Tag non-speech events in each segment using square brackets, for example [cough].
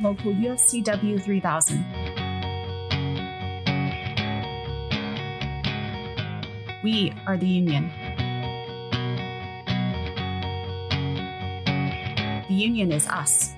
Local UFCW 3000. We are the union. The union is us.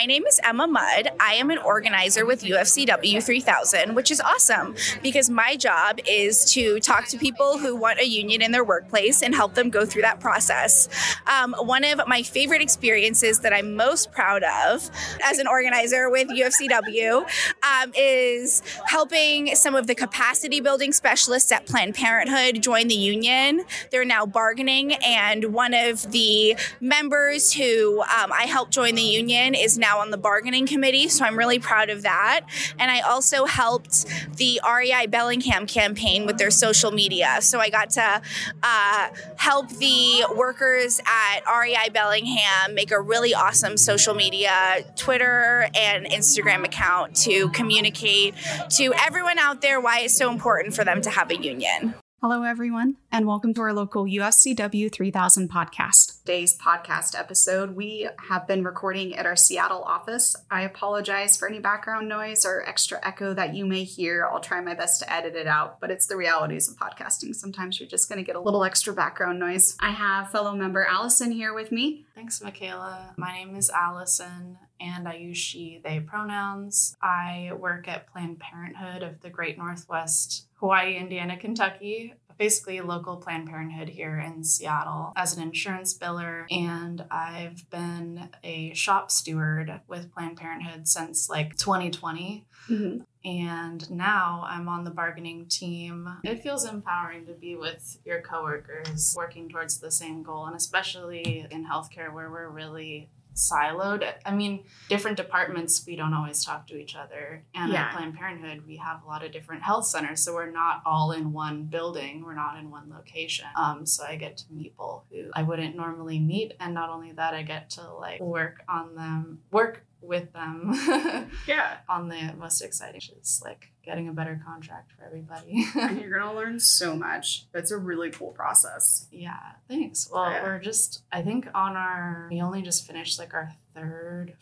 My name Emma Mudd. I am an organizer with UFCW 3000, which is awesome because my job is to talk to people who want a union in their workplace and help them go through that process. Um, one of my favorite experiences that I'm most proud of as an organizer with UFCW um, is helping some of the capacity building specialists at Planned Parenthood join the union. They're now bargaining, and one of the members who um, I helped join the union is now on the bargaining committee. So I'm really proud of that. And I also helped the REI Bellingham campaign with their social media. So I got to uh, help the workers at REI Bellingham make a really awesome social media Twitter and Instagram account to communicate to everyone out there why it's so important for them to have a union. Hello, everyone, and welcome to our local UFCW 3000 podcast. Today's podcast episode, we have been recording at our Seattle office. I apologize for any background noise or extra echo that you may hear. I'll try my best to edit it out, but it's the realities of podcasting. Sometimes you're just going to get a little extra background noise. I have fellow member Alison here with me. Thanks, Michaela. My name is Alison, and I use she, they pronouns. I work at Planned Parenthood of the Great Northwest, Hawaii, Indiana, Kentucky. Basically, local Planned Parenthood here in Seattle as an insurance biller, and I've been a shop steward with Planned Parenthood since like 2020. Mm-hmm. And now I'm on the bargaining team. It feels empowering to be with your coworkers working towards the same goal, and especially in healthcare where we're really siloed. I mean, different departments, we don't always talk to each other. And Yeah. at Planned Parenthood, we have a lot of different health centers. So we're not all in one building, we're not in one location. Um, so I get to meet people who I wouldn't normally meet. And not only that, I get to like work on them, work with them [laughs] Yeah. on the most exciting, is like getting a better contract for everybody. [laughs] And you're to learn so much. It's a really cool process. Yeah, thanks. Well, Yeah. we're just I think on our we only just finished like our third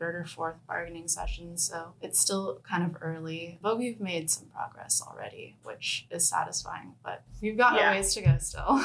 third or fourth bargaining session, so it's still kind of early, but we've made some progress already, which is satisfying, but we've got Yeah. a ways to go still.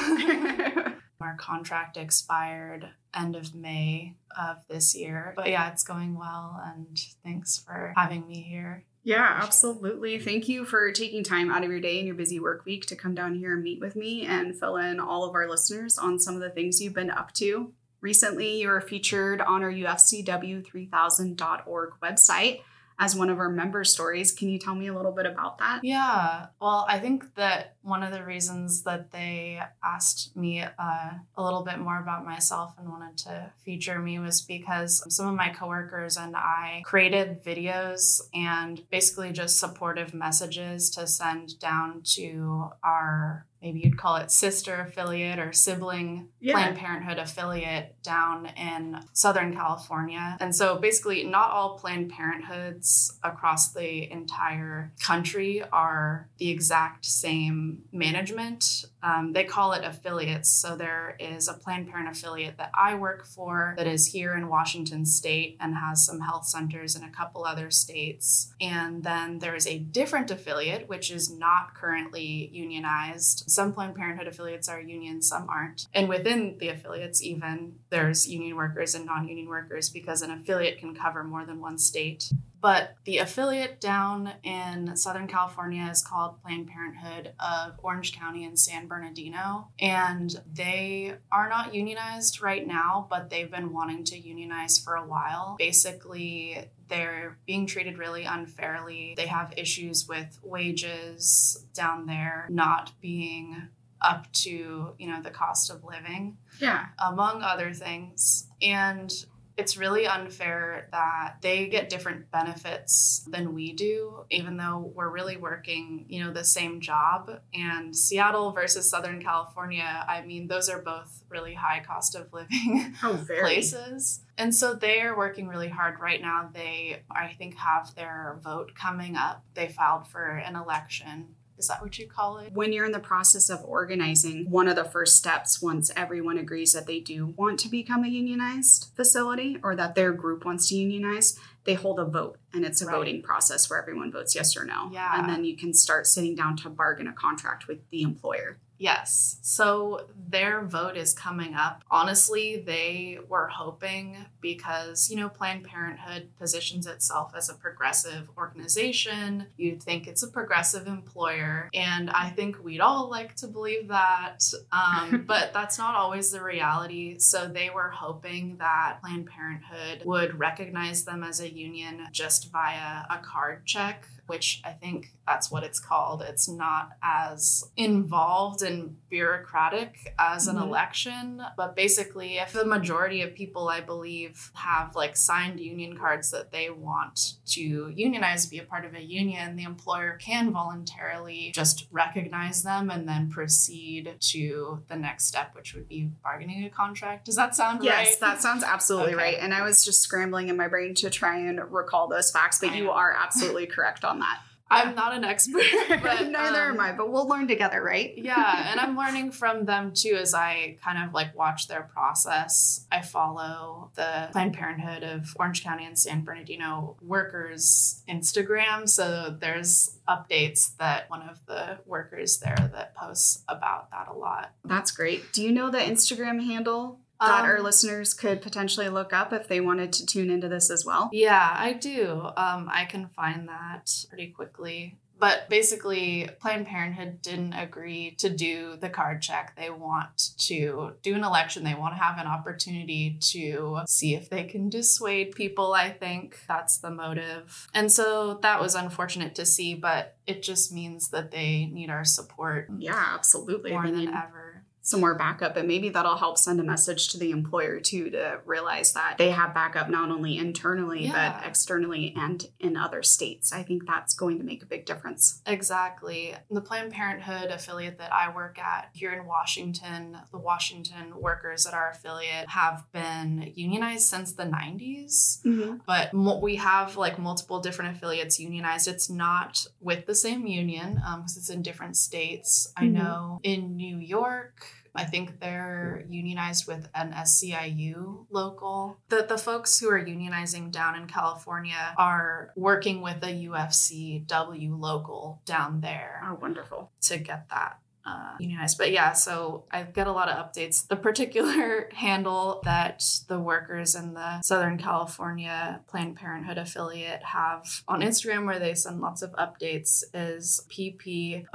[laughs] our contract expired end of May of this year. But yeah, it's going well and thanks for having me here. Yeah, absolutely. Thank you for taking time out of your day and your busy work week to come down here and meet with me and fill in all of our listeners on some of the things you've been up to. Recently, you were featured on our UFCW3000.org website as one of our member stories. Can you tell me a little bit about that? Yeah. Well, I think that one of the reasons that they asked me uh, a little bit more about myself and wanted to feature me was because some of my coworkers and I created videos and basically just supportive messages to send down to our maybe you'd call it sister affiliate or sibling Yeah. Planned Parenthood affiliate down in Southern California. And so basically, not all Planned Parenthoods across the entire country are the exact same management. Um, they call it affiliates. So there is a Planned Parent affiliate that I work for that is here in Washington state and has some health centers in a couple other states. And then there is a different affiliate, which is not currently unionized. Some Planned Parenthood affiliates are union, some aren't. And within the affiliates, even there's union workers and non union workers because an affiliate can cover more than one state. But the affiliate down in Southern California is called Planned Parenthood of Orange County and San Bernardino. And they are not unionized right now, but they've been wanting to unionize for a while. Basically, they're being treated really unfairly. They have issues with wages down there not being up to, you know, the cost of living Yeah. among other things. And it's really unfair that they get different benefits than we do, even though we're really working, you know, the same job. And Seattle versus Southern California, I mean, those are both really high cost of living [laughs] Oh, places. And so they are working really hard right now. They, I think, have their vote coming up. They filed for an election. Is that what you call it? When you're in the process of organizing, one of the first steps, once everyone agrees that they do want to become a unionized facility or that their group wants to unionize, they hold a vote and it's a Right. voting process where everyone votes yes or no. Yeah. And then you can start sitting down to bargain a contract with the employer. Yes. So their vote is coming up. Honestly, they were hoping because, you know, Planned Parenthood positions itself as a progressive organization. You'd think it's a progressive employer. And I think we'd all like to believe that. Um, [laughs] but that's not always the reality. So they were hoping that Planned Parenthood would recognize them as a union just via a card check which I think that's what it's called. It's not as involved and bureaucratic as an Mhm. election, but basically, if the majority of people, I believe, have like signed union cards that they want to unionize, be a part of a union, the employer can voluntarily just recognize them and then proceed to the next step, which would be bargaining a contract. Does that sound Yes, right? that sounds absolutely Okay. right. And I was just scrambling in my brain to try and recall those facts, but I you know. are absolutely correct on that. I'm not an expert, [laughs] but Neither um, am I, but we'll learn together, right? yeah and i'm learning from them too as i kind of like watch their process i follow the planned parenthood of orange county and san bernardino workers instagram so there's updates that one of the workers there that posts about that a lot That's great. Do you know the Instagram handle that Um, our listeners could potentially look up if they wanted to tune into this as well? yeah i do. Um, i can find that pretty quickly. But basically planned parenthood didn't agree to do the card check. They want to do an election. They want to have an opportunity to see if they can dissuade people i think. That's the motive. And so that was unfortunate to see but it just means that they need our support Yeah, absolutely. more They than need ever some more backup, and maybe that'll help send a message to the employer too to realize that they have backup not only internally Yeah. but externally and in other states. I think that's going to make a big difference. Exactly. The Planned Parenthood affiliate that I work at here in Washington, the Washington workers at our affiliate have been unionized since the 90s. But mo- we have like multiple different affiliates unionized. It's not with the same union because it's in different states. I Mhm. know in New York, I think they're unionized with an SEIU local. The the folks who are unionizing down in California are working with a UFCW local down there Oh, wonderful. to get that uh. But yeah, so I've got a lot of updates. The particular [laughs] handle that the workers in the Southern California Planned Parenthood affiliate have on Instagram, where they send lots of updates, is PPOSBC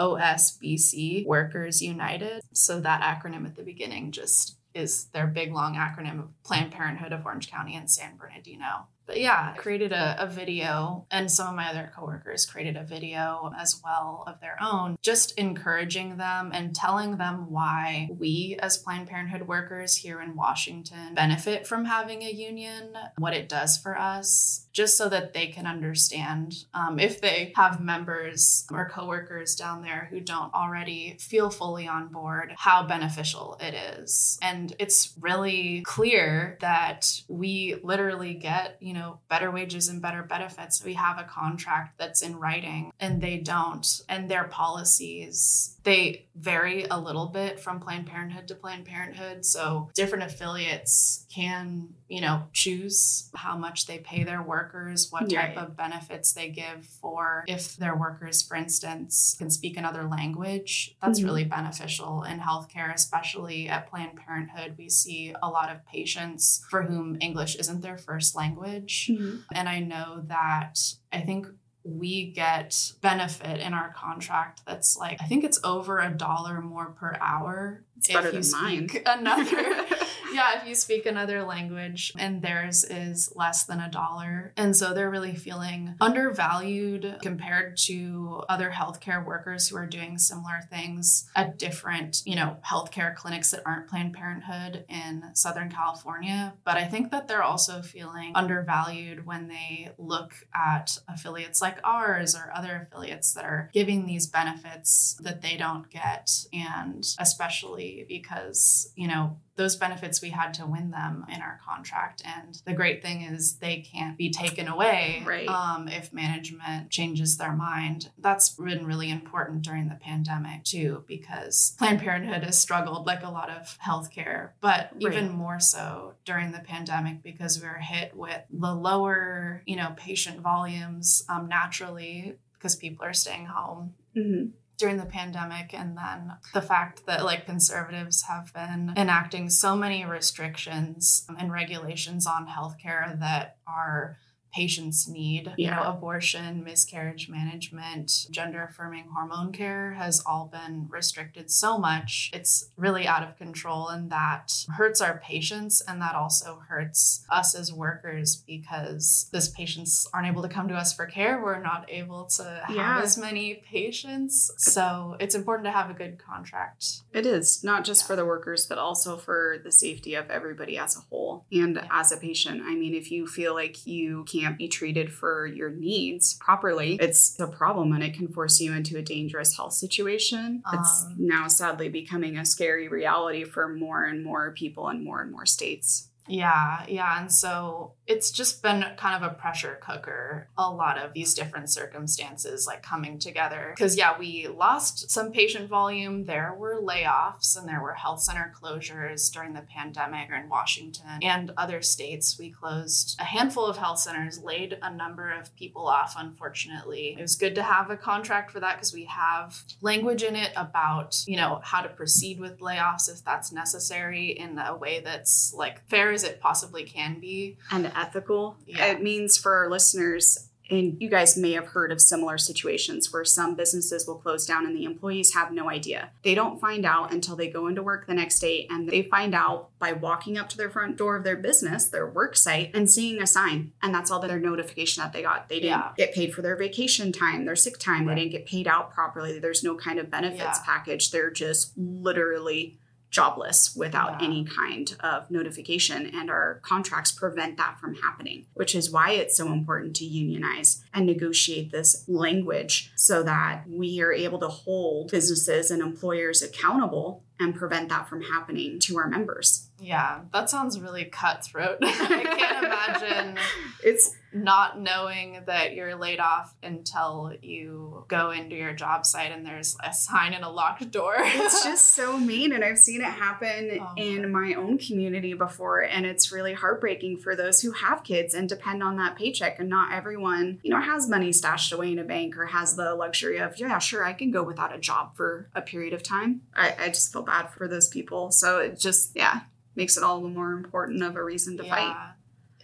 Workers United. So that acronym at the beginning just is their big long acronym of Planned Parenthood of Orange County and San Bernardino. But yeah, I created a, a video, and some of my other coworkers created a video as well of their own, just encouraging them and telling them why we, as Planned Parenthood workers here in Washington, benefit from having a union, what it does for us, just so that they can understand um, if they have members or coworkers down there who don't already feel fully on board, how beneficial it is. And it's really clear that we literally get, you know, better wages and better benefits. We have a contract that's in writing and they don't. And their policies, they vary a little bit from Planned Parenthood to Planned Parenthood. So different affiliates can you know, choose how much they pay their workers, what type Right. of benefits they give for if their workers, for instance, can speak another language. That's Mhm. really beneficial in healthcare, especially at Planned Parenthood. We see a lot of patients for whom English isn't their first language. And I know that I think we get benefit in our contract that's like, I think it's over a dollar more per hour. It's better if you than mine. speak another [laughs] yeah, if you speak another language and theirs is less than a dollar. And so they're really feeling undervalued compared to other healthcare workers who are doing similar things at different, you know, healthcare clinics that aren't Planned Parenthood in Southern California. But I think that they're also feeling undervalued when they look at affiliates like ours or other affiliates that are giving these benefits that they don't get. And especially because, you know, those benefits we had to win them in our contract and the great thing is they can't be taken away Right. um, if management changes their mind that's been really important during the pandemic too because planned parenthood has struggled like a lot of healthcare but even more so during the pandemic because we were hit with the lower you know patient volumes um, naturally because people are staying home Mhm. During the pandemic and then the fact that like conservatives have been enacting so many restrictions and regulations on healthcare that our patients need you know abortion miscarriage management gender affirming hormone care has all been restricted so much it's really out of control and that hurts our patients and that also hurts us as workers because those patients aren't able to come to us for care we're not able to have Yeah. as many patients so it's important to have a good contract It is not just Yeah. for the workers, but also for the safety of everybody as a whole. And Yeah. as a patient, I mean, if you feel like you can't be treated for your needs properly, it's a problem and it can force you into a dangerous health situation. it's Um, now sadly becoming a scary reality for more and more people in more and more states. Yeah, yeah. And so it's just been kind of a pressure cooker, a lot of these different circumstances like coming together. Because, yeah, we lost some patient volume. There were layoffs and there were health center closures during the pandemic in Washington and other states. We closed a handful of health centers, laid a number of people off, unfortunately. It was good to have a contract for that because we have language in it about, you know, how to proceed with layoffs if that's necessary in a way that's like fair as it possibly can be. and ethical. Yeah. It means for our listeners, and you guys may have heard of similar situations where some businesses will close down and the employees have no idea. They don't find out until they go into work the next day and they find out by walking up to their front door of their business, their work site, and seeing a sign. And that's all their notification that they got. They didn't Yeah. get paid for their vacation time, their sick time. Right. They didn't get paid out properly. There's no kind of benefits Yeah. package. They're just literally jobless without Yeah. any kind of notification and our contracts prevent that from happening which is why it's so important to unionize and negotiate this language so that we are able to hold businesses and employers accountable and prevent that from happening to our members Yeah, that sounds really cutthroat. [laughs] I can't [laughs] imagine it's not knowing that you're laid off until you go into your job site and there's a sign and a locked door. it's [laughs] just so mean and i've seen it happen Oh. in my own community before and it's really heartbreaking for those who have kids and depend on that paycheck and not everyone you know has money stashed away in a bank or has the luxury of yeah sure i can go without a job for a period of time i, I just feel bad for those people so it just yeah makes it all the more important of a reason to fight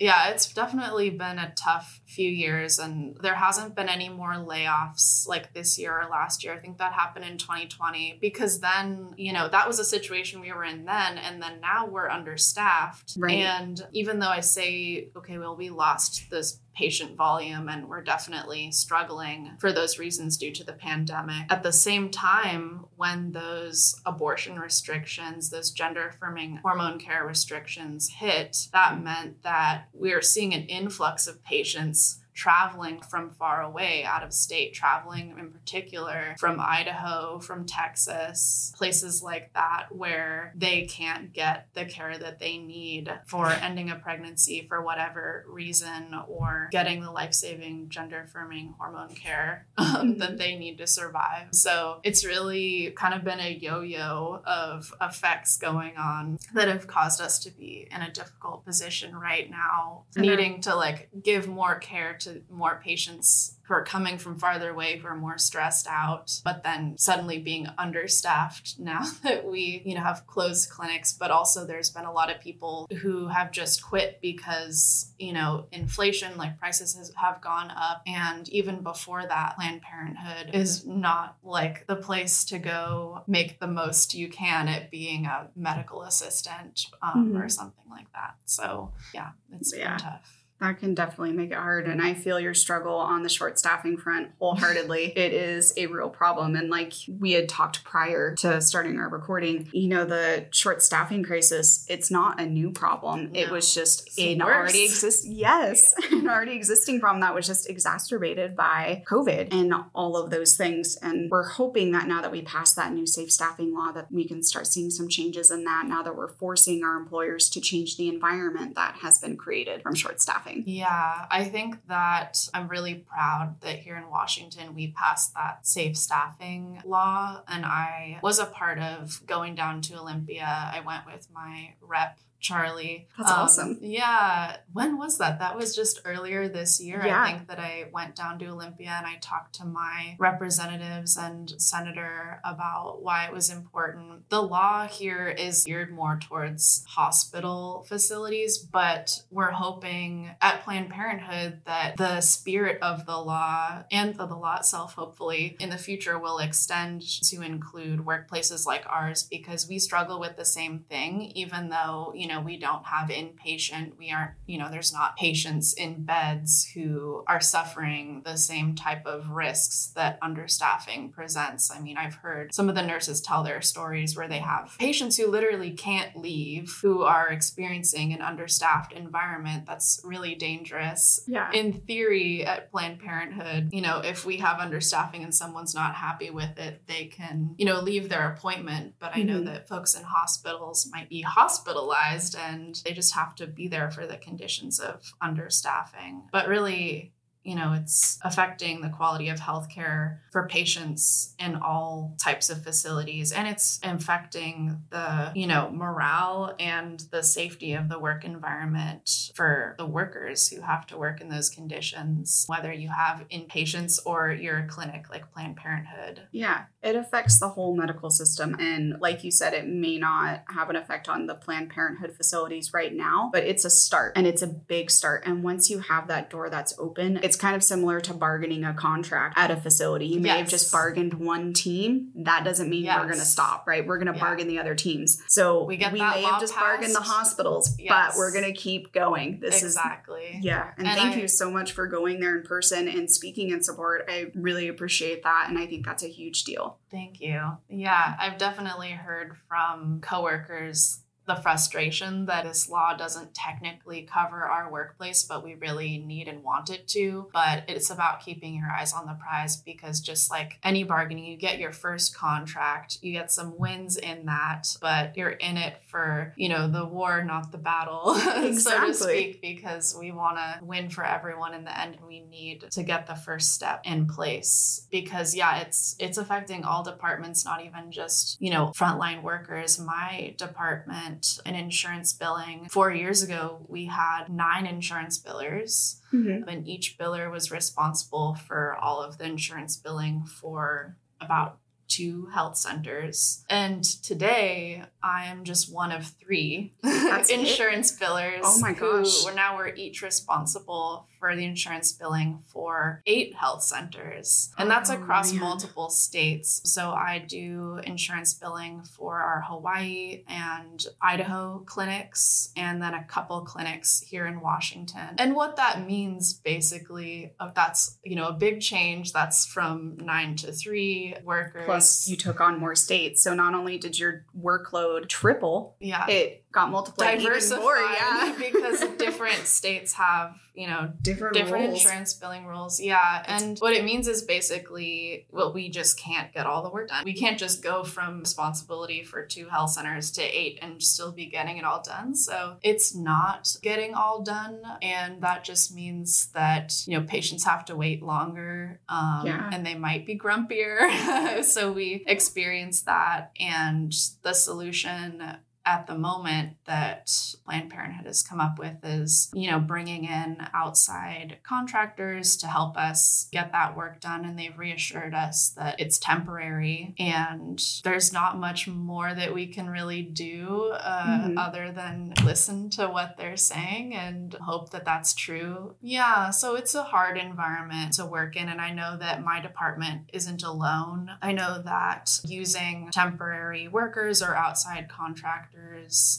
yeah. It's definitely been a tough few years, and there hasn't been any more layoffs like this year or last year. I think that happened in 2020 because then, you know, that was a situation we were in then, and then now we're understaffed. Right. And even though I say, okay, well, we lost this patient volume and we're definitely struggling for those reasons due to the pandemic. At the same time, when those abortion restrictions, those gender affirming hormone care restrictions hit, that meant that we were seeing an influx of patients traveling from far away, out of state, traveling in particular from Idaho, from Texas, places like that where they can't get the care that they need for ending a pregnancy for whatever reason or getting the life saving gender affirming hormone care um, that they need to survive. So it's really kind of been a yo yo of effects going on that have caused us to be in a difficult position right now, Mhm. needing to like give more care to more patients who are coming from farther away who are more stressed out but then suddenly being understaffed [laughs] now that we you know have closed clinics but also there's been a lot of people who have just quit because you know inflation like prices has, have gone up and even before that planned parenthood is not like the place to go make the most you can at being a medical assistant um, Mhm. or something like that so yeah it's Yeah. been tough That can definitely make it hard. And I feel your struggle on the short staffing front wholeheartedly. [laughs] it is a real problem. And like we had talked prior to starting our recording, you know, the short staffing crisis, it's not a new problem. It was just It's an worse. already exist yes, [laughs] an already existing problem that was just exacerbated by COVID and all of those things. And we're hoping that now that we passed that new safe staffing law, that we can start seeing some changes in that now that we're forcing our employers to change the environment that has been created from short staffing. Yeah, I think that I'm really proud that here in Washington we passed that safe staffing law. And I was a part of going down to Olympia. I went with my rep. Charlie. That's Um, awesome. Yeah. When was that? That was just earlier this year. Yeah. I think that I went down to Olympia and I talked to my representatives and senator about why it was important. The law here is geared more towards hospital facilities, but we're hoping at Planned Parenthood that the spirit of the law and of the law itself, hopefully, in the future will extend to include workplaces like ours because we struggle with the same thing, even though, you know, we don't have inpatient, we aren't, you know, there's not patients in beds who are suffering the same type of risks that understaffing presents. I mean, I've heard some of the nurses tell their stories where they have patients who literally can't leave, who are experiencing an understaffed environment that's really dangerous Yeah. in theory at planned parenthood you know if we have understaffing and someone's not happy with it they can you know leave their appointment but i know Mhm. that folks in hospitals might be hospitalized and they just have to be there for the conditions of understaffing. But really you know it's affecting the quality of healthcare for patients in all types of facilities and it's infecting the you know morale and the safety of the work environment for the workers who have to work in those conditions whether you have inpatients or you're a clinic like planned parenthood Yeah, it affects the whole medical system. And like you said, it may not have an effect on the Planned Parenthood facilities right now, but it's a start and it's a big start. And once you have that door that's open, it's kind of similar to bargaining a contract at a facility. You may have just bargained one team. That doesn't mean we're going to stop, right? We're going to Yeah. bargain the other teams. So We get that may have just bargained the passed. hospitals, but we're going to keep going. This is exactly yeah, and, And thank I- you so much for going there in person and speaking in support. I really appreciate that, and I think that's a huge deal. Thank you. Yeah, I've definitely heard from coworkers the frustration that this law doesn't technically cover our workplace, but we really need and want it to. But it's about keeping your eyes on the prize because just like any bargaining, you get your first contract, you get some wins in that, but you're in it for, you know, the war, not the battle, [laughs] so to speak, because we want to win for everyone in the end and we need to get the first step in place because yeah, it's it's affecting all departments, not even just, you know, frontline workers. My department in insurance billing, 4 years ago, we had 9 insurance billers mm-hmm. and each biller was responsible for all of the insurance billing for about two health centers. And today I am just one of three That's [laughs] it? insurance billers. Oh my who gosh. We're now we're each responsible for the insurance billing for eight health centers. And that's Oh, across man. multiple states. So I do insurance billing for our Hawaii and Idaho clinics and then a couple clinics here in Washington. And what that means basically uh, that's, you know, a big change that's from 9 to 3 workers. Plus, you took on more states, so not only did your workload triple, yeah. it got multiplied even diversified more. Yeah, [laughs] because different states have you know different different rules. insurance billing rules yeah and what it means is basically well we just can't get all the work done we can't just go from responsibility for two health centers to eight and still be getting it all done so it's not getting all done and that just means that you know patients have to wait longer um, Yeah. and they might be grumpier [laughs] so we experience that and the solution at the moment that Planned Parenthood has come up with is, you know, bringing in outside contractors to help us get that work done. And they've reassured us that it's temporary and there's not much more that we can really do uh, Mhm. other than listen to what they're saying and hope that that's true. Yeah, so it's a hard environment to work in. And I know that my department isn't alone. I know that using temporary workers or outside contractors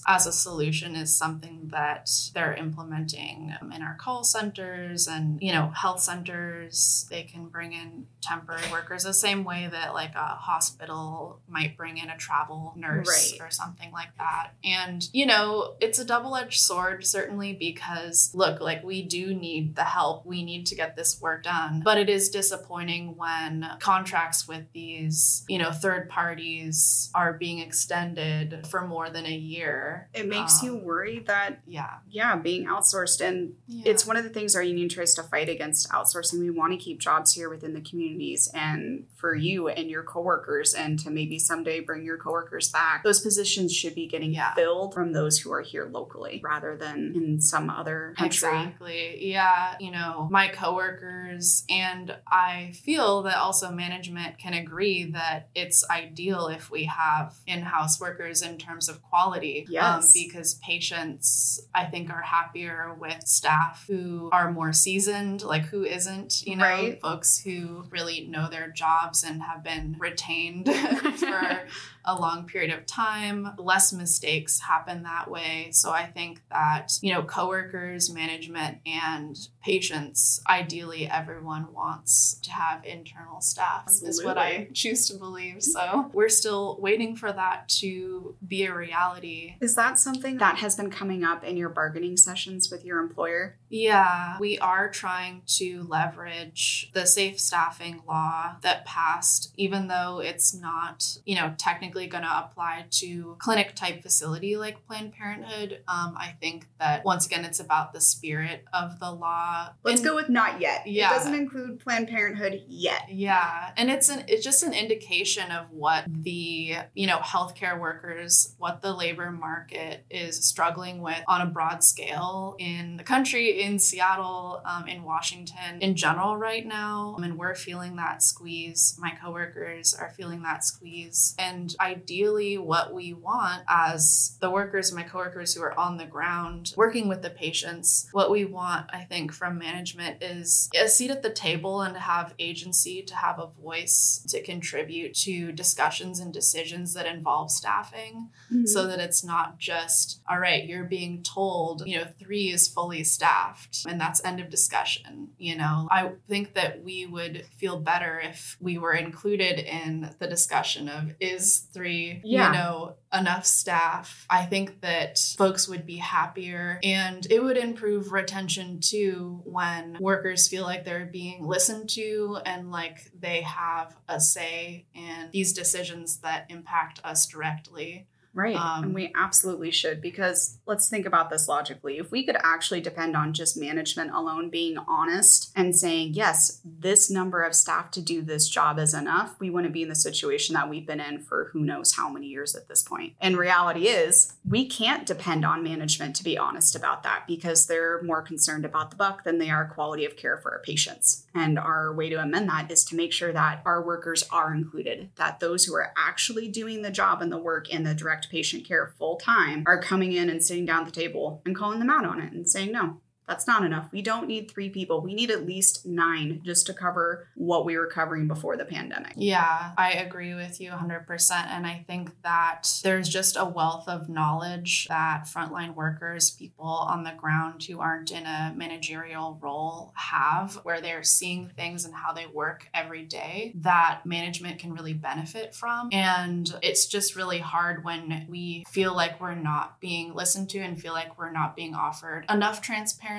as a solution is something that they're implementing um, in our call centers and you know health centers. They can bring in temporary workers the same way that like a hospital might bring in a travel nurse Right. or something like that. And you know it's a double-edged sword certainly because look like we do need the help. We need to get this work done. But it is disappointing when contracts with these you know third parties are being extended for more than a year It makes you Um, worry that yeah, yeah, being outsourced and yeah. it's one of the things our union tries to fight against outsourcing. We want to keep jobs here within the communities and for you and your coworkers and to maybe someday bring your coworkers back. Those positions should be getting Yeah. filled from those who are here locally rather than in some other country. Exactly. Yeah. You know, my coworkers and I feel that also management can agree that it's ideal if we have in-house workers in terms of quality. um, Yes. because patients, I think, are happier with staff who are more seasoned, like who isn't, you know, Right. folks who really know their jobs and have been retained [laughs] for a long period of time. Less mistakes happen that way. So I think that, you know, coworkers, management, and patients, ideally everyone wants to have internal staff, is what I choose to believe. So we're still waiting for that to be a reality. Is that something that has been coming up in your bargaining sessions with your employer? Yeah, we are trying to leverage the safe staffing law that passed, even though it's not, you know, technically going to apply to clinic type facility like Planned Parenthood. Um, I think that once again, it's about the spirit of the law. Let's And- go with not yet. Yeah. It doesn't include Planned Parenthood yet. Yeah, and it's an it's just an indication of what the you know healthcare workers, what the labor market is struggling with on a broad scale in the country, in Seattle, um, in Washington, in general right now, I and we're feeling that squeeze. My coworkers are feeling that squeeze, and ideally, what we want as the workers, my coworkers who are on the ground working with the patients, what we want, I think, from management is a seat at the table and to have agency, to have a voice to contribute to discussions and decisions that involve staffing mm-hmm. so that it's not just, all right, you're being told, you know, three is fully staffed and that's end of discussion. You know, I think that we would feel better if we were included in the discussion of is three, Yeah. you know, enough staff. I think that folks would be happier and it would improve retention too when workers feel like they're being listened to and like they have a say in these decisions that impact us directly. Right. Um, and we absolutely should because let's think about this logically. If we could actually depend on just management alone being honest and saying, yes, this number of staff to do this job is enough, we wouldn't be in the situation that we've been in for who knows how many years at this point. And reality is, we can't depend on management to be honest about that because they're more concerned about the buck than they are quality of care for our patients. And our way to amend that is to make sure that our workers are included, that those who are actually doing the job and the work in the direct patient care full time are coming in and sitting down at the table and calling them out on it and saying, no, That's not enough. We don't need three people. We need at least nine just to cover what we were covering before the pandemic. Yeah, I agree with you 100%. And I think that there's just a wealth of knowledge that frontline workers, people on the ground who aren't in a managerial role, have, where they're seeing things and how they work every day that management can really benefit from. And it's just really hard when we feel like we're not being listened to and feel like we're not being offered enough transparency.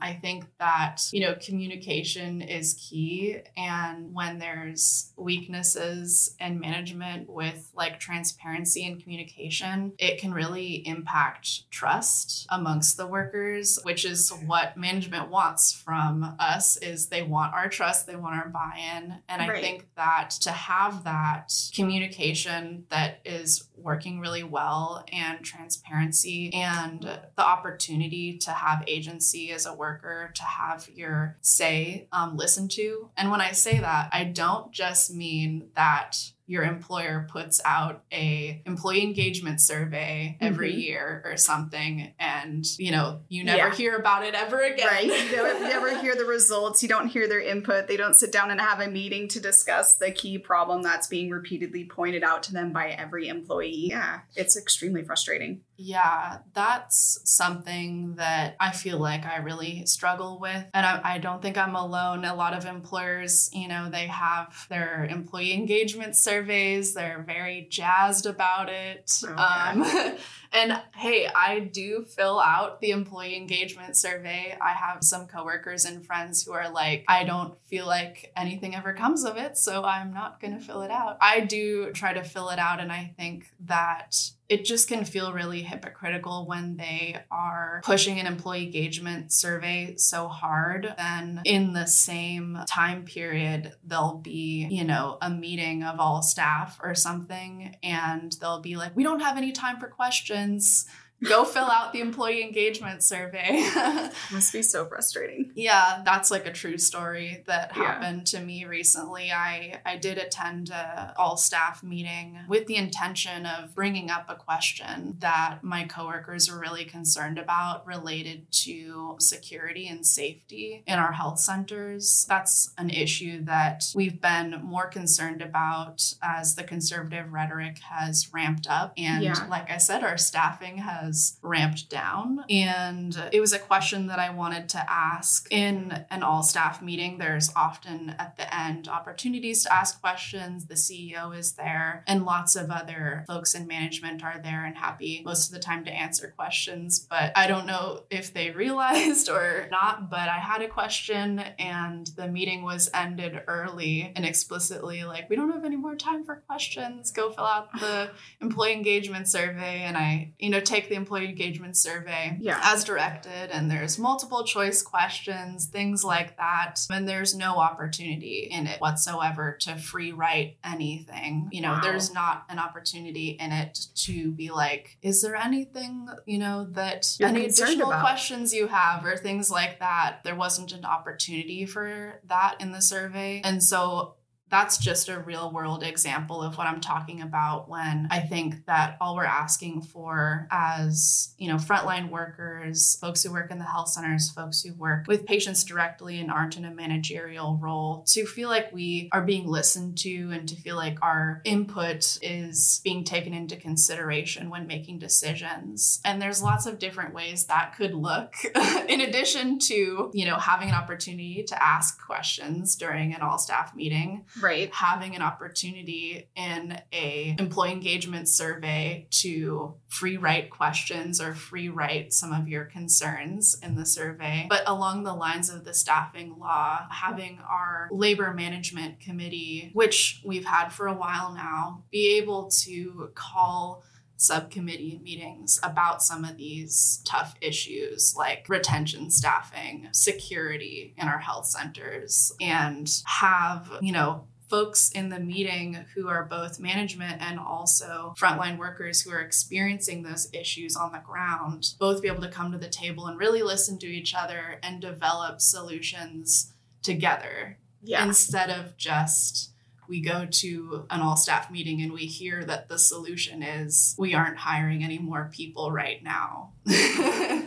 I think that, you know, communication is key. And when there's weaknesses in management with like transparency and communication, it can really impact trust amongst the workers, which is what management wants from us is they want our trust, they want our buy-in. And I think that to have that communication that is working really well and transparency and the opportunity to have agency as a worker to have your say um, listened to. And when i say that i don't just mean that your employer puts out a employee engagement survey every Mhm. year or something and you know you never Yeah. hear about it ever again Right. You never [laughs] hear the results. You don't hear their input. They don't sit down and have a meeting to discuss the key problem that's being repeatedly pointed out to them by every employee. Yeah, it's extremely frustrating. Yeah, that's something that I feel like I really struggle with. And I, I don't think I'm alone. A lot of employers, you know, they have their employee engagement surveys, they're very jazzed about it. Oh, yeah. um, [laughs] and hey, I do fill out the employee engagement survey. I have some coworkers and friends who are like, I don't feel like anything ever comes of it, so I'm not going to fill it out. I do try to fill it out, and I think that it just can feel really hypocritical when they are pushing an employee engagement survey so hard. Then, in the same time period, there'll be, you know, a meeting of all staff or something, and they'll be like, We don't have any time for questions. Go fill out the employee engagement survey. [laughs] Must be so frustrating. Yeah, that's like a true story that Yeah. happened to me recently. I I did attend a all staff meeting with the intention of bringing up a question that my coworkers were really concerned about related to security and safety in our health centers. That's an issue that we've been more concerned about as the conservative rhetoric has ramped up and Yeah. like I said our staffing has ramped down and it was a question that I wanted to ask in an all staff meeting. There's often at the end opportunities to ask questions. The CEO is there, and lots of other folks in management are there and happy most of the time to answer questions. But I don't know if they [laughs] realized or not, but I had a question and the meeting was ended early and explicitly like, we don't have any more time for questions. Go fill out the employee engagement survey. And I, you know, take the employee engagement survey Yeah. as directed and there's multiple choice questions things like that and there's no opportunity in it whatsoever to free write anything you know Wow. there's not an opportunity in it to be like is there anything you know that You're any additional about. questions you have or things like that there wasn't an opportunity for that in the survey and so that's just a real world example of what I'm talking about when I think that all we're asking for as, you know, frontline workers, folks who work in the health centers, folks who work with patients directly and aren't in a managerial role to feel like we are being listened to and to feel like our input is being taken into consideration when making decisions. And there's lots of different ways that could look [laughs] in addition to, you know, having an opportunity to ask questions during an all staff meeting Right. having an opportunity in a employee engagement survey to free write questions or free write some of your concerns in the survey but along the lines of the staffing law having our labor management committee which we've had for a while now be able to call subcommittee meetings about some of these tough issues like retention staffing, security in our health centers, and have, you know, folks in the meeting who are both management and also frontline workers who are experiencing those issues on the ground both be able to come to the table and really listen to each other and develop solutions together Yeah. instead of just we go to an all staff meeting and we hear that the solution is we aren't hiring any more people right now. [laughs]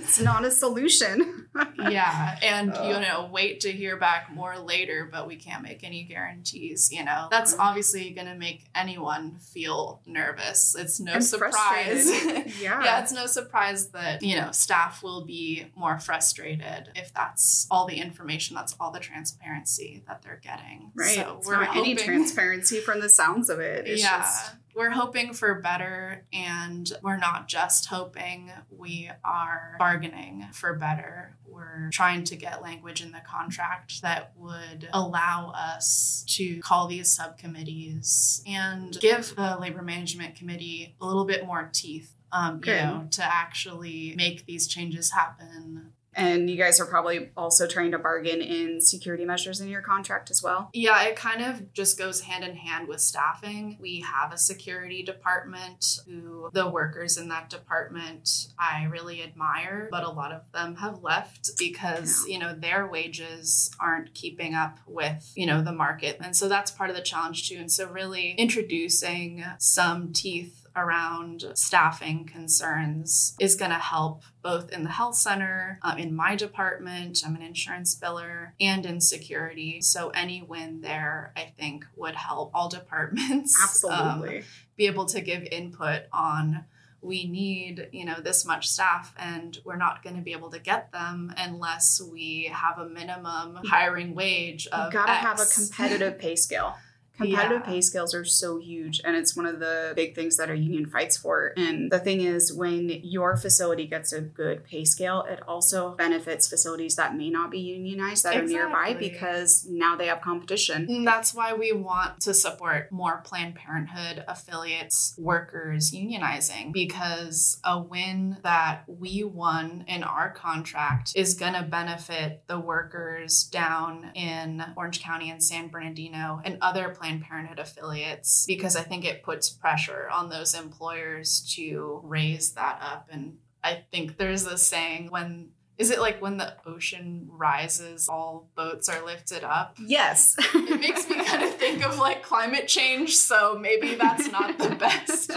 it's not a solution. [laughs] yeah and Uh. you know wait to hear back more later but we can't make any guarantees you know that's obviously going to make anyone feel nervous it's no surprise. [laughs] Yeah. yeah it's no surprise that you know staff will be more frustrated if that's all the information that's all the transparency that they're getting Right. so it's we're not any transparency from the sounds of it. It's yeah, just we're hoping for better, and we're not just hoping, we are bargaining for better. We're trying to get language in the contract that would allow us to call these subcommittees and give the Labor Management Committee a little bit more teeth. Um, you Good. know, to actually make these changes happen and you guys are probably also trying to bargain in security measures in your contract as well. Yeah, it kind of just goes hand in hand with staffing. We have a security department who the workers in that department I really admire, but a lot of them have left because, you know, their wages aren't keeping up with, you know, the market. And so that's part of the challenge too. And so really introducing some teeth around staffing concerns is going to help both in the health center, um, in my department, I'm an insurance biller, and in security. So any win there, I think, would help all [laughs] departments um, Absolutely. be able to give input on we need you know this much staff and we're not going to be able to get them unless we have a minimum hiring wage of you gotta have a competitive pay scale. [laughs] Competitive Yeah. pay scales are so huge, and it's one of the big things that our union fights for. And the thing is, when your facility gets a good pay scale, it also benefits facilities that may not be unionized that are nearby because now they have competition. And that's why we want to support more Planned Parenthood affiliates, workers unionizing, because a win that we won in our contract is going to benefit the workers down in Orange County and San Bernardino and other Planned Parenthood affiliates, because I think it puts pressure on those employers to raise that up. And I think there's a saying when is it like when the ocean rises, all boats are lifted up? Yes. [laughs] It makes me kind of think of like climate change, so maybe that's not the [laughs] best,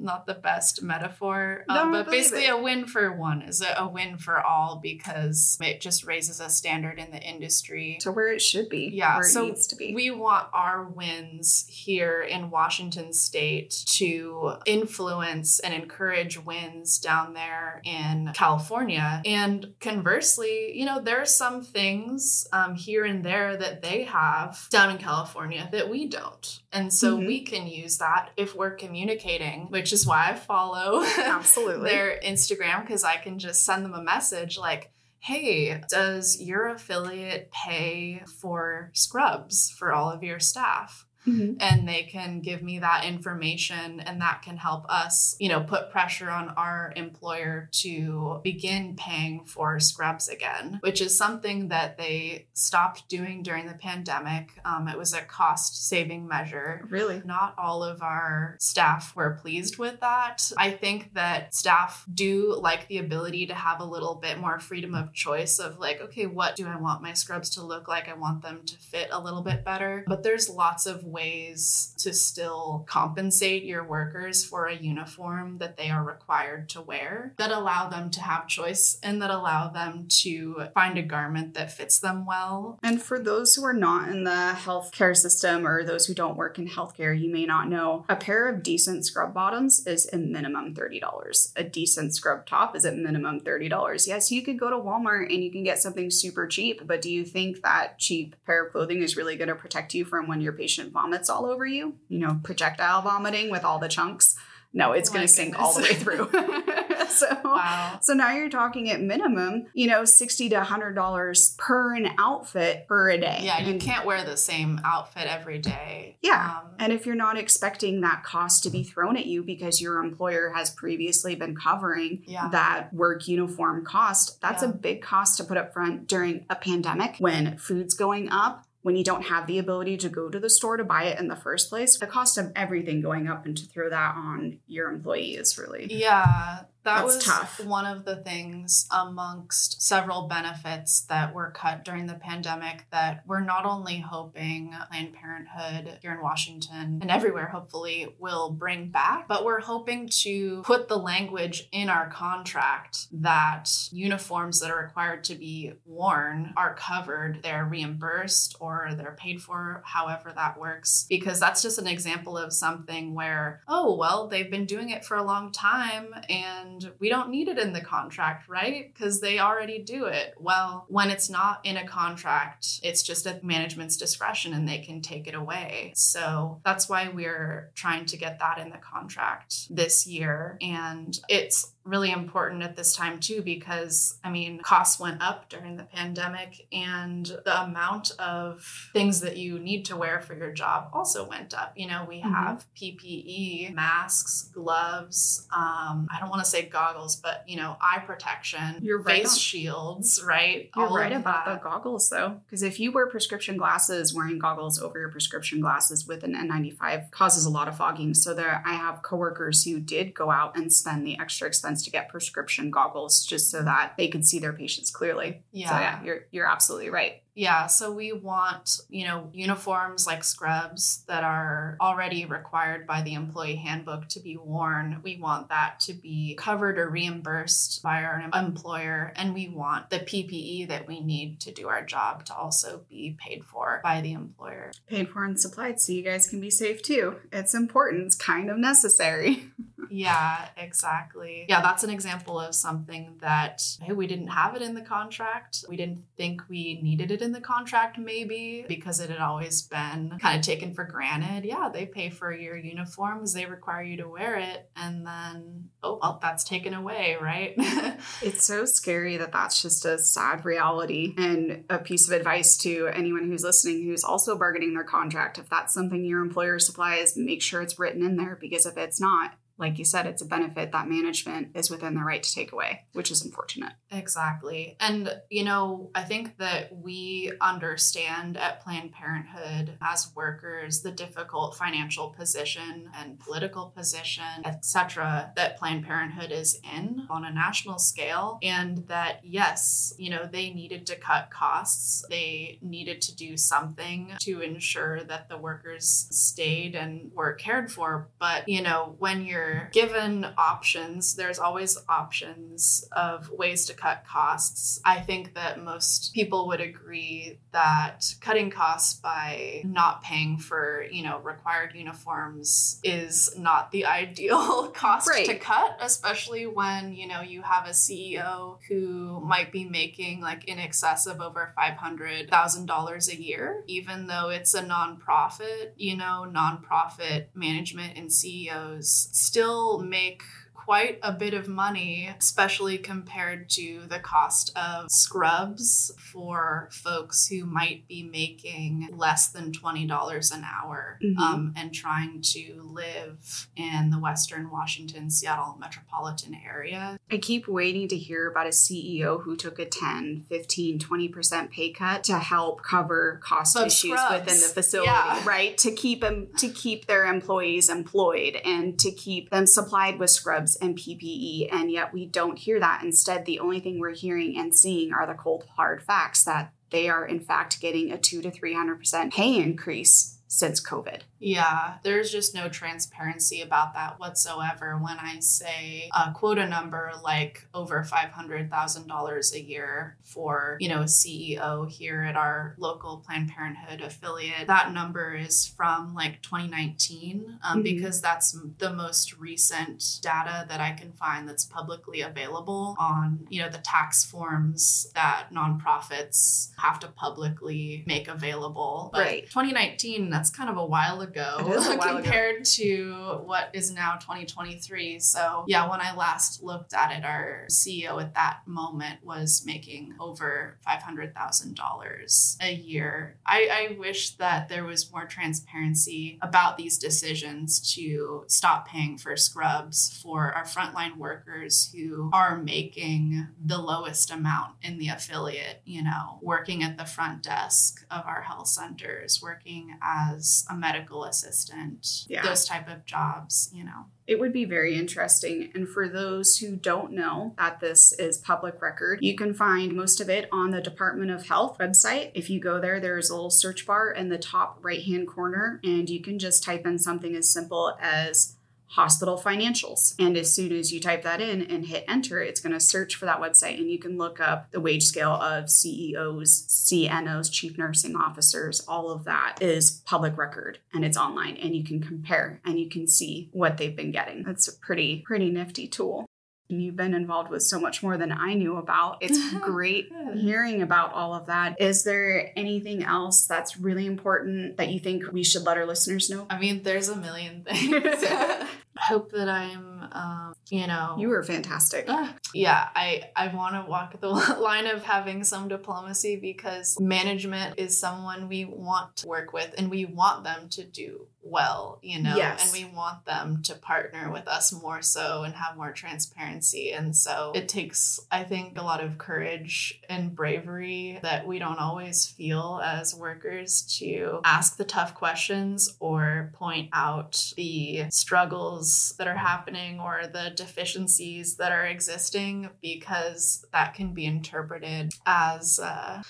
not the best metaphor. No, I Um, but basically, it. a win for one is a, a win for all because it just raises a standard in the industry. to where it should be. Yeah, where it so needs to be. we want our wins here in Washington state to influence and encourage wins down there in California. And conversely, you know, there are some things um, here and there that they have down in California that we don't. And so Mhm. we can use that if we're communicating, which is why I follow Absolutely. [laughs] their Instagram because I can just send them a message like, hey, does your affiliate pay for scrubs for all of your staff? Mhm. and they can give me that information and that can help us you know put pressure on our employer to begin paying for scrubs again which is something that they stopped doing during the pandemic um, it was a cost saving measure Really? not all of our staff were pleased with that. I think that staff do like the ability to have a little bit more freedom of choice of like, okay, what do I want my scrubs to look like? I want them to fit a little bit better. But there's lots of ways to still compensate your workers for a uniform that they are required to wear that allow them to have choice and that allow them to find a garment that fits them well. And for those who are not in the healthcare system or those who don't work in healthcare, you may not know a pair of decent scrub bottoms is a minimum $30. A decent scrub top is at minimum $30. Yes, you could go to Walmart and you can get something super cheap, but do you think that cheap pair of clothing is really going to protect you from when your patient vomits all over you? You know, projectile vomiting with all the chunks? No, it's Oh going to sink all the way through. [laughs] so, Wow. so now you're talking at minimum, you know, sixty to hundred dollars per an outfit per a day. Yeah, you And- can't wear the same outfit every day. Yeah. Um, And if you're not expecting that cost to be thrown at you because your employer has previously been covering Yeah. that work uniform cost, that's a big cost to put up front during a pandemic when food's going up. When you don't have the ability to go to the store to buy it in the first place, the cost of everything going up and to throw that on your employees really yeah. That That's was tough. one of the things amongst several benefits that were cut during the pandemic that we're not only hoping Planned Parenthood here in Washington and everywhere, hopefully, will bring back, but we're hoping to put the language in our contract that uniforms that are required to be worn are covered, they're reimbursed, or they're paid for, however that works. Because that's just an example of something where, oh, well, they've been doing it for a long time and we don't need it in the contract, right? Because they already do it. Well, when it's not in a contract, it's just at management's discretion and they can take it away. So that's why we're trying to get that in the contract this year. And it's really important at this time too because I mean costs went up during the pandemic and the amount of things that you need to wear for your job also went up. You know, we Mhm. have PPE, masks, gloves, um, I don't want to say goggles, but you know, eye protection, You're right face on- shields, right? You're All right about that. the goggles, though, because if you wear prescription glasses, wearing goggles over your prescription glasses with an N95 causes a lot of fogging. So there, I have coworkers who did go out and spend the extra expense to get prescription goggles just so that they could see their patients clearly. Yeah. So yeah, you're you're absolutely right. Yeah, so we want, you know, uniforms like scrubs that are already required by the employee handbook to be worn. We want that to be covered or reimbursed by our employer. And we want the PPE that we need to do our job to also be paid for by the employer. Paid for and supplied, so you guys can be safe too. It's important. It's kind of necessary. [laughs] Yeah, exactly. Yeah, that's an example of something that hey, we didn't have it in the contract. We didn't think we needed it in the contract, maybe because it had always been kind of taken for granted. Yeah, they pay for your uniforms, they require you to wear it, and then, oh, well, that's taken away, right? [laughs] It's so scary that that's just a sad reality. And a piece of advice to anyone who's listening who's also bargaining their contract if that's something your employer supplies, make sure it's written in there because if it's not, like you said, it's a benefit that management is within their right to take away, which is unfortunate. Exactly. And, you know, I think that we understand at Planned Parenthood as workers the difficult financial position and political position, etc., that Planned Parenthood is in on a national scale. And that, yes, you know, they needed to cut costs. They needed to do something to ensure that the workers stayed and were cared for. But, you know, when you're given options, there's always options of ways to cut costs. I think that most people would agree that cutting costs by not paying for, you know, required uniforms is not the [laughs] ideal cost Right. to cut, especially when, you know, you have a CEO who might be making like in excess of over $500,000 a year, even though it's a nonprofit, you know, nonprofit management and CEOs still make quite a bit of money, especially compared to the cost of scrubs for folks who might be making less than $20 an hour Mhm. um, and trying to live in the Western Washington, Seattle metropolitan area. I keep waiting to hear about a CEO who took a 10, 15, 20% pay cut to help cover cost issues scrubs. within the facility, Yeah. right? To keep them to keep their employees employed and to keep them supplied with scrubs and PPE. And yet we don't hear that. Instead, the only thing we're hearing and seeing are the cold hard facts that they are in fact getting a two to three hundred percent pay increase since COVID. Yeah, there's just no transparency about that whatsoever. When I say a quota number like over $500,000 a year for, you know, a CEO here at our local Planned Parenthood affiliate, that number is from like 2019 um, Mhm. because that's the most recent data that I can find that's publicly available on, you know, the tax forms that nonprofits have to publicly make available. But Right. 2019, that's kind of a while ago a [laughs] while ago. compared to what is now 2023. So, yeah, when I last looked at it, our CEO at that moment was making over $500,000 a year. I, I wish that there was more transparency about these decisions to stop paying for scrubs for our frontline workers who are making the lowest amount in the affiliate, you know, working at the front desk of our health centers, working as a medical assistant, Yeah. those type of jobs, you know. It would be very interesting. And for those who don't know that this is public record, you can find most of it on the Department of Health website. If you go there, there's a little search bar in the top right hand corner, and you can just type in something as simple as hospital financials. And as soon as you type that in and hit enter, it's going to search for that website and you can look up the wage scale of CEOs, CNOs, chief nursing officers, all of that is public record and it's online and you can compare and you can see what they've been getting. That's a pretty, pretty nifty tool. You've been involved with so much more than I knew about. It's [laughs] great hearing about all of that. Is there anything else that's really important that you think we should let our listeners know? I mean, there's a million things. I [laughs] [laughs] hope that I'm, um, you know, You were fantastic. Ah, yeah, I I want to walk the [laughs] line of having some diplomacy because management is someone we want to work with and we want them to do well, you know, Yes. and we want them to partner with us more so and have more transparency. And so it takes, I think, a lot of courage and bravery that we don't always feel as workers to ask the tough questions or point out the struggles that are happening or the deficiencies that are existing because that can be interpreted as uh,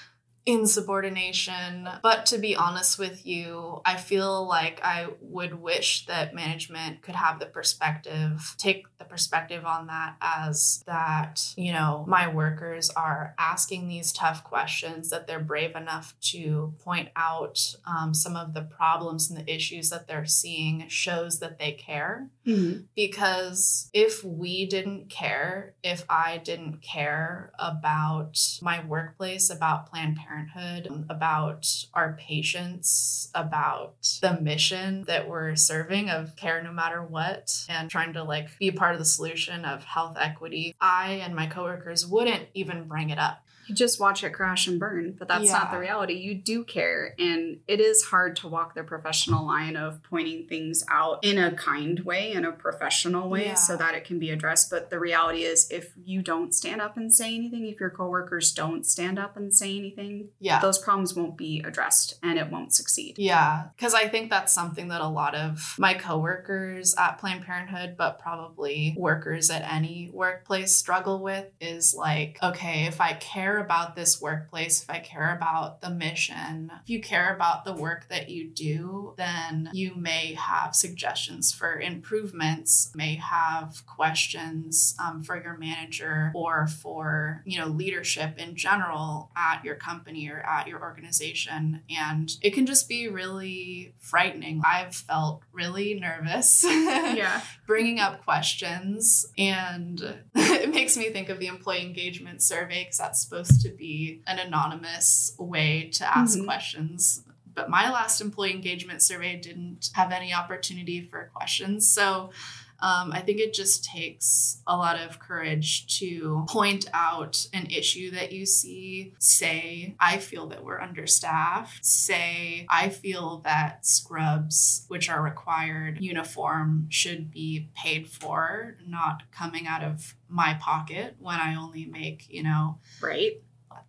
insubordination. But to be honest with you, I feel like I would wish that management could have the perspective, take the perspective on that as that, you know, my workers are asking these tough questions, that they're brave enough to point out um, some of the problems and the issues that they're seeing shows that they care Mhm. because if we didn't care, if I didn't care about my workplace, about Planned Parenthood, Um, about our patients, about the mission that we're serving of care no matter what, and trying to like be part of the solution of health equity, I and my coworkers wouldn't even bring it up. You just watch it crash and burn, but that's not the reality. You do care, and it is hard to walk the professional line of pointing things out in a kind way, in a professional way, Yeah. so that it can be addressed. But the reality is, if you don't stand up and say anything, if your coworkers don't stand up and say anything, Yeah. those problems won't be addressed and it won't succeed. Yeah, because I think that's something that a lot of my coworkers at Planned Parenthood, but probably workers at any workplace struggle with is like, okay, if I care about this workplace, if I care about the mission, if you care about the work that you do, then you may have suggestions for improvements, may have questions um, for your manager or for, you know, leadership in general at your company or at your organization. And it can just be really frightening. I've felt really nervous [laughs] Yeah. Bringing up questions. And [laughs] it makes me think of the employee engagement survey because that's supposed to be an anonymous way to ask Mhm. questions. But my last employee engagement survey didn't have any opportunity for questions. So um, I think it just takes a lot of courage to point out an issue that you see. Say, I feel that we're understaffed. Say, I feel that scrubs, which are required uniform, should be paid for, not coming out of my pocket when I only make, you know, Right.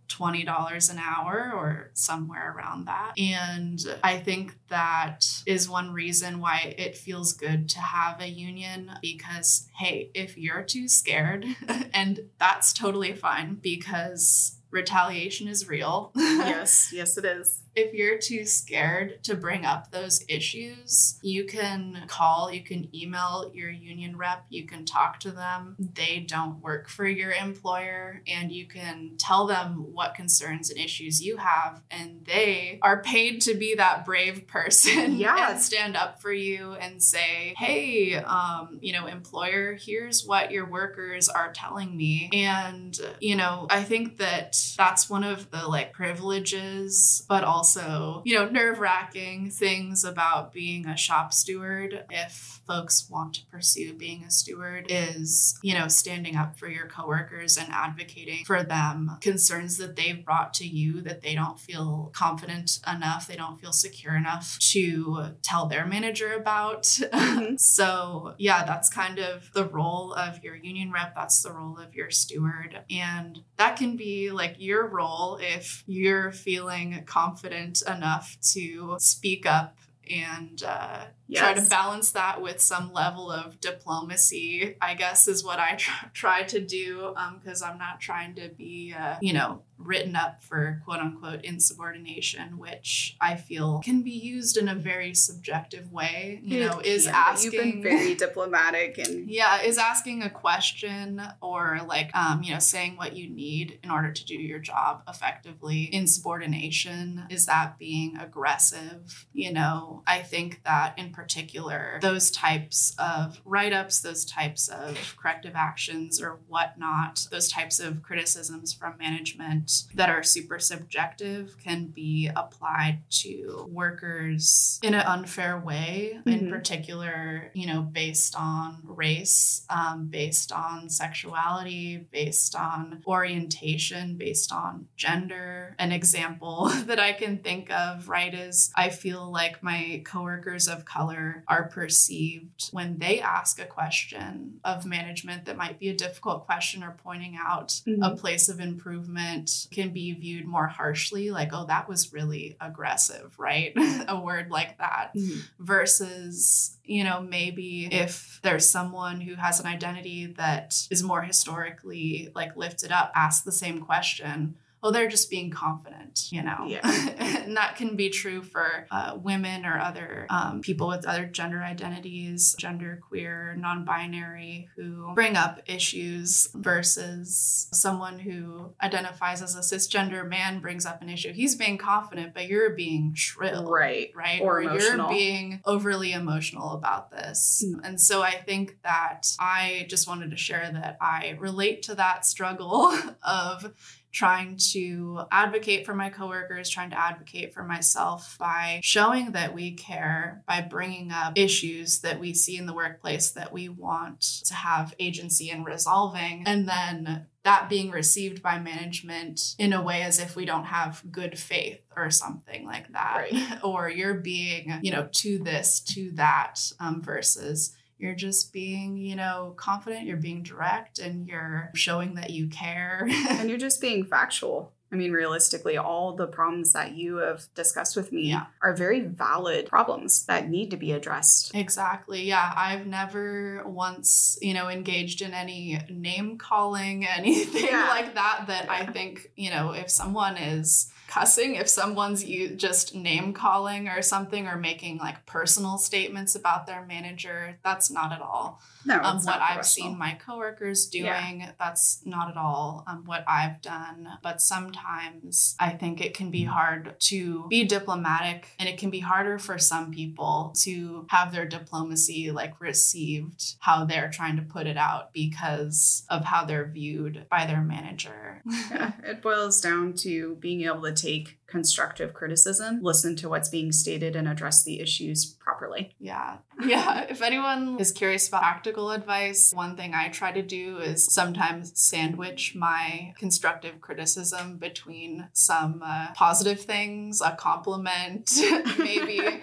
$20 an hour or somewhere around that. And I think that is one reason why it feels good to have a union because, hey, if you're too scared, [laughs] and that's totally fine because retaliation is real. [laughs] yes. Yes, it is. if you're too scared to bring up those issues, you can call, you can email your union rep, you can talk to them. They don't work for your employer, and you can tell them what concerns and issues you have, and they are paid to be that brave person Yeah. [laughs] and stand up for you and say, hey, um, you know, employer, here's what your workers are telling me. And, you know, I think that that's one of the like privileges, but also, you know, nerve wracking things about being a shop steward. If folks want to pursue being a steward, is, you know, standing up for your coworkers and advocating for them, concerns that they've brought to you that they don't feel confident enough, they don't feel secure enough to tell their manager about. Mhm. [laughs] so, yeah, that's kind of the role of your union rep, that's the role of your steward. And that can be like your role if you're feeling confident enough to speak up and uh, try to balance that with some level of diplomacy, I guess, is what I tr- [laughs] try to do because I'm not trying to be, uh, you know, written up for quote unquote insubordination, which I feel can be used in a very subjective way. You know, is asking. You've been very diplomatic and [laughs] Yeah, is asking a question or like um, you know, saying what you need in order to do your job effectively. Insubordination, is that being aggressive? You know, I think that in particular, those types of write-ups, those types of corrective actions or whatnot, those types of criticisms from management that are super subjective can be applied to workers in an unfair way, in Mhm. particular, you know, based on race, um, based on sexuality, based on orientation, based on gender. An example [laughs] that I can think of, right, is I feel like my coworkers of color are perceived when they ask a question of management that might be a difficult question or pointing out a Mhm. place of improvement can be viewed more harshly, like, oh, that was really aggressive, right? [laughs] a word like that versus you know maybe if there's someone who has an identity that is more historically like lifted up ask the same question oh they're just being confident you know Yeah. and [laughs] that can be true for uh, women or other um, people with other gender identities gender queer non-binary who bring up issues versus someone who identifies as a cisgender man brings up an issue he's being confident but you're being shrill right. right? Or Or, emotional. you're being overly emotional about this. Mm. And so I think that I just wanted to share that I relate to that struggle [laughs] of trying to advocate for my coworkers, trying to advocate for myself by showing that we care, by bringing up issues that we see in the workplace that we want to have agency in resolving, and then that being received by management in a way as if we don't have good faith or something like that Right. [laughs] or you're being you know to this to that um, versus you're just being you know confident you're being direct and you're showing that you care [laughs] and you're just being factual. I mean, realistically, all the problems that you have discussed with me Yeah. are very valid problems that need to be addressed. Exactly. Yeah. I've never once, you know, engaged in any name calling, [laughs] anything Yeah. like that. That I think, you know, if someone is cussing, if someone's you just name calling or something or making like personal statements about their manager, that's not at all No, um, what I've seen my coworkers Yeah. doing. That's not at all um, what I've done. But sometimes I think it can be hard to be diplomatic, and it can be harder for some people to have their diplomacy like received how they're trying to put it out because of how they're viewed by their manager. [laughs] Yeah, it boils down to being able to take constructive criticism, listen to what's being stated, and address the issues properly. Yeah. Yeah. [laughs] If anyone is curious about practical advice, one thing I try to do is sometimes sandwich my constructive criticism between some uh, positive things, a compliment, [laughs] maybe.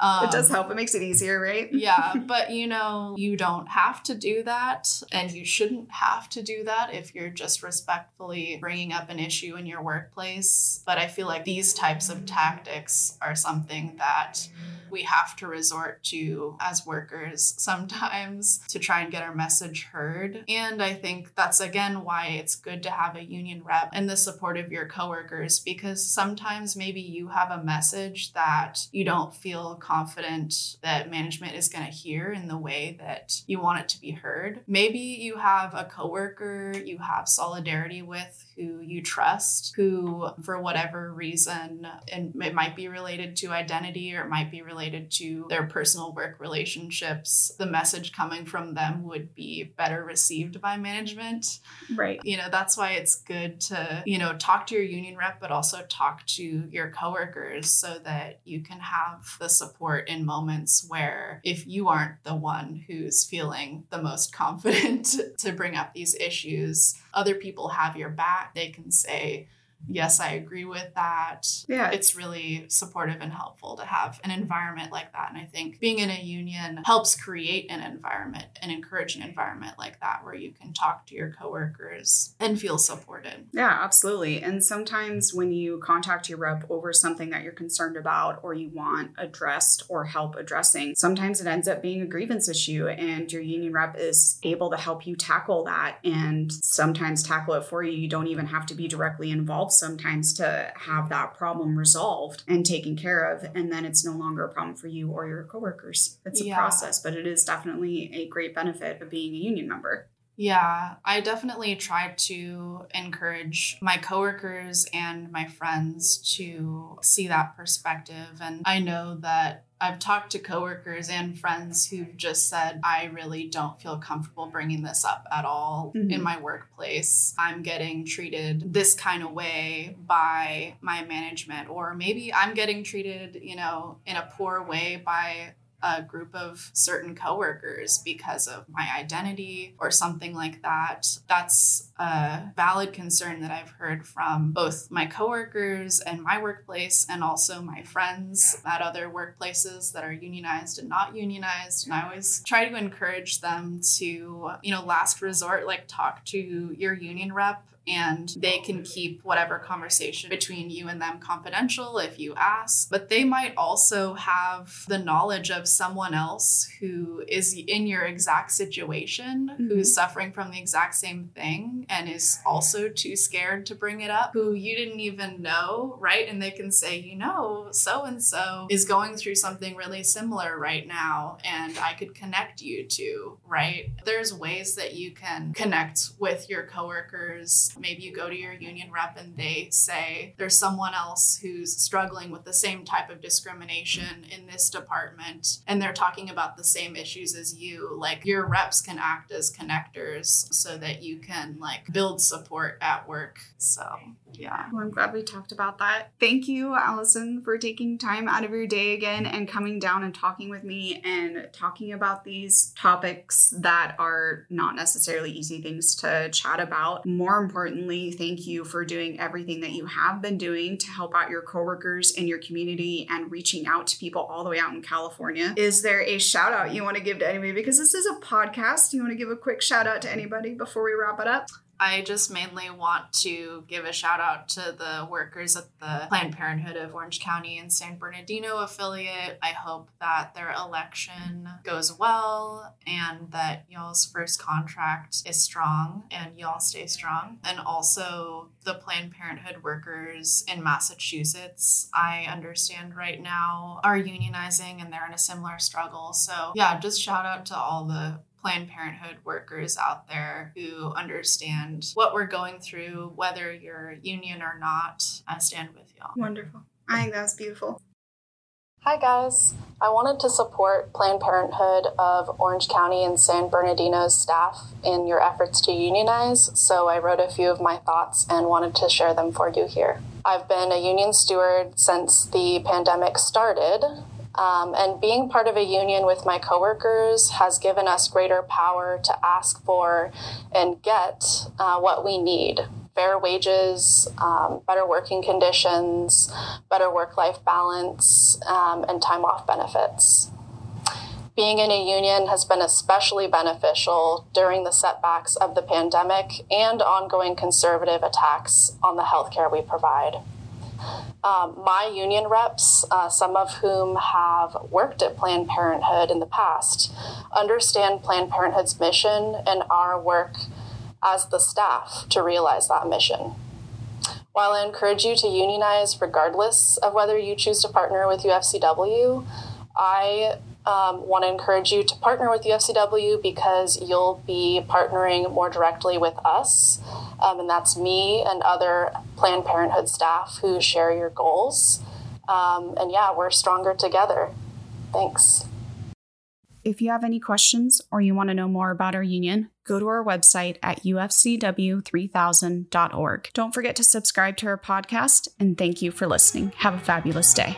Um, [laughs] it does help. It makes it easier, right? yeah, but you know, you don't have to do that, and you shouldn't have to do that if you're just respectfully bringing up an issue in your workplace. But I feel like these types of tactics are something that we have to resort to as workers [laughs] sometimes to try and get our message heard. And I think that's again why it's good to have a union rep and the support of your coworkers because sometimes maybe you have a message that you don't feel confident that management is going to hear in the way that you want it to be heard. Maybe you have a coworker you have solidarity with who you trust, who, for whatever reason, and it might be related to identity or it might be related to their personal work relationships, the message coming from them would be better received by management. Right. You know, that's why it's good to, you know, talk to your union rep, but also talk to your coworkers so that you can have the support in moments where if you aren't the one who's feeling the most [laughs] confident to bring up these issues, other people have your back. They can say, yes, I agree with that. Yeah. It's really supportive and helpful to have an environment like that. And I think being in a union helps create an environment and encourage an environment like that where you can talk to your coworkers and feel supported. Yeah, absolutely. And sometimes when you contact your rep over something that you're concerned about or you want addressed or help addressing, sometimes it ends up being a grievance issue and your union rep is able to help you tackle that and sometimes tackle it for you. You don't even have to be directly involved sometimes to have that problem resolved and taken care of. And then it's no longer a problem for you or your coworkers. It's a Yeah. process, but it is definitely a great benefit of being a union member. Yeah, I definitely try to encourage my coworkers and my friends to see that perspective. And I know that I've talked to coworkers and friends who've just said, I really don't feel comfortable bringing this up at all Mhm. in my workplace. I'm getting treated this kind of way by my management, or maybe I'm getting treated, you know, in a poor way by a group of certain coworkers because of my identity or something like that. That's a valid concern that I've heard from both my coworkers and my workplace and also my friends at other workplaces that are unionized and not unionized. And I always try to encourage them to, you know, last resort, like talk to your union rep and they can keep whatever conversation between you and them confidential if you ask. But they might also have the knowledge of someone else who is in your exact situation, who's mm-hmm. suffering from the exact same thing and is also too scared to bring it up, who you didn't even know, right? And they can say, you know, so and so is going through something really similar right now, and I could connect you to, right? There's ways that you can connect with your coworkers. Maybe you go to your union rep and they say there's someone else who's struggling with the same type of discrimination in this department, and they're talking about the same issues as you. Like your reps can act as connectors so that you can like build support at work. So, yeah. Well, I'm glad we talked about that. Thank you, Alison, for taking time out of your day again and coming down and talking with me and talking about these topics that are not necessarily easy things to chat about. More importantly, thank you for doing everything that you have been doing to help out your coworkers in your community and reaching out to people all the way out in California. Is there a shout out you want to give to anybody? Because this is a podcast. You want to give a quick shout out to anybody before we wrap it up? I just mainly want to give a shout out to the workers at the Planned Parenthood of Orange County and San Bernardino affiliate. I hope that their election goes well and that y'all's first contract is strong and y'all stay strong. And also the Planned Parenthood workers in Massachusetts, I understand right now are unionizing and they're in a similar struggle. So, yeah, just shout out to all the Planned Parenthood workers out there who understand what we're going through, whether you're union or not. I stand with y'all. Wonderful. I think that was beautiful. Hi, guys. I wanted to support Planned Parenthood of Orange County and San Bernardino's staff in your efforts to unionize, so I wrote a few of my thoughts and wanted to share them for you here. I've been a union steward since the pandemic started, um, and being part of a union with my coworkers has given us greater power to ask for and get uh, what we need fair wages, um, better working conditions, better work life balance, um, and time off benefits. Being in a union has been especially beneficial during the setbacks of the pandemic and ongoing conservative attacks on the healthcare we provide. Um, my union reps, uh, some of whom have worked at Planned Parenthood in the past, understand Planned Parenthood's mission and our work as the staff to realize that mission. While I encourage you to unionize regardless of whether you choose to partner with UFCW, I um, want to encourage you to partner with UFCW because you'll be partnering more directly with us. Um, and that's me and other Planned Parenthood staff who share your goals. Um, and yeah, we're stronger together. Thanks. If you have any questions or you want to know more about our union, go to our website at ufcw3000.org. Don't forget to subscribe to our podcast, and thank you for listening. Have a fabulous day.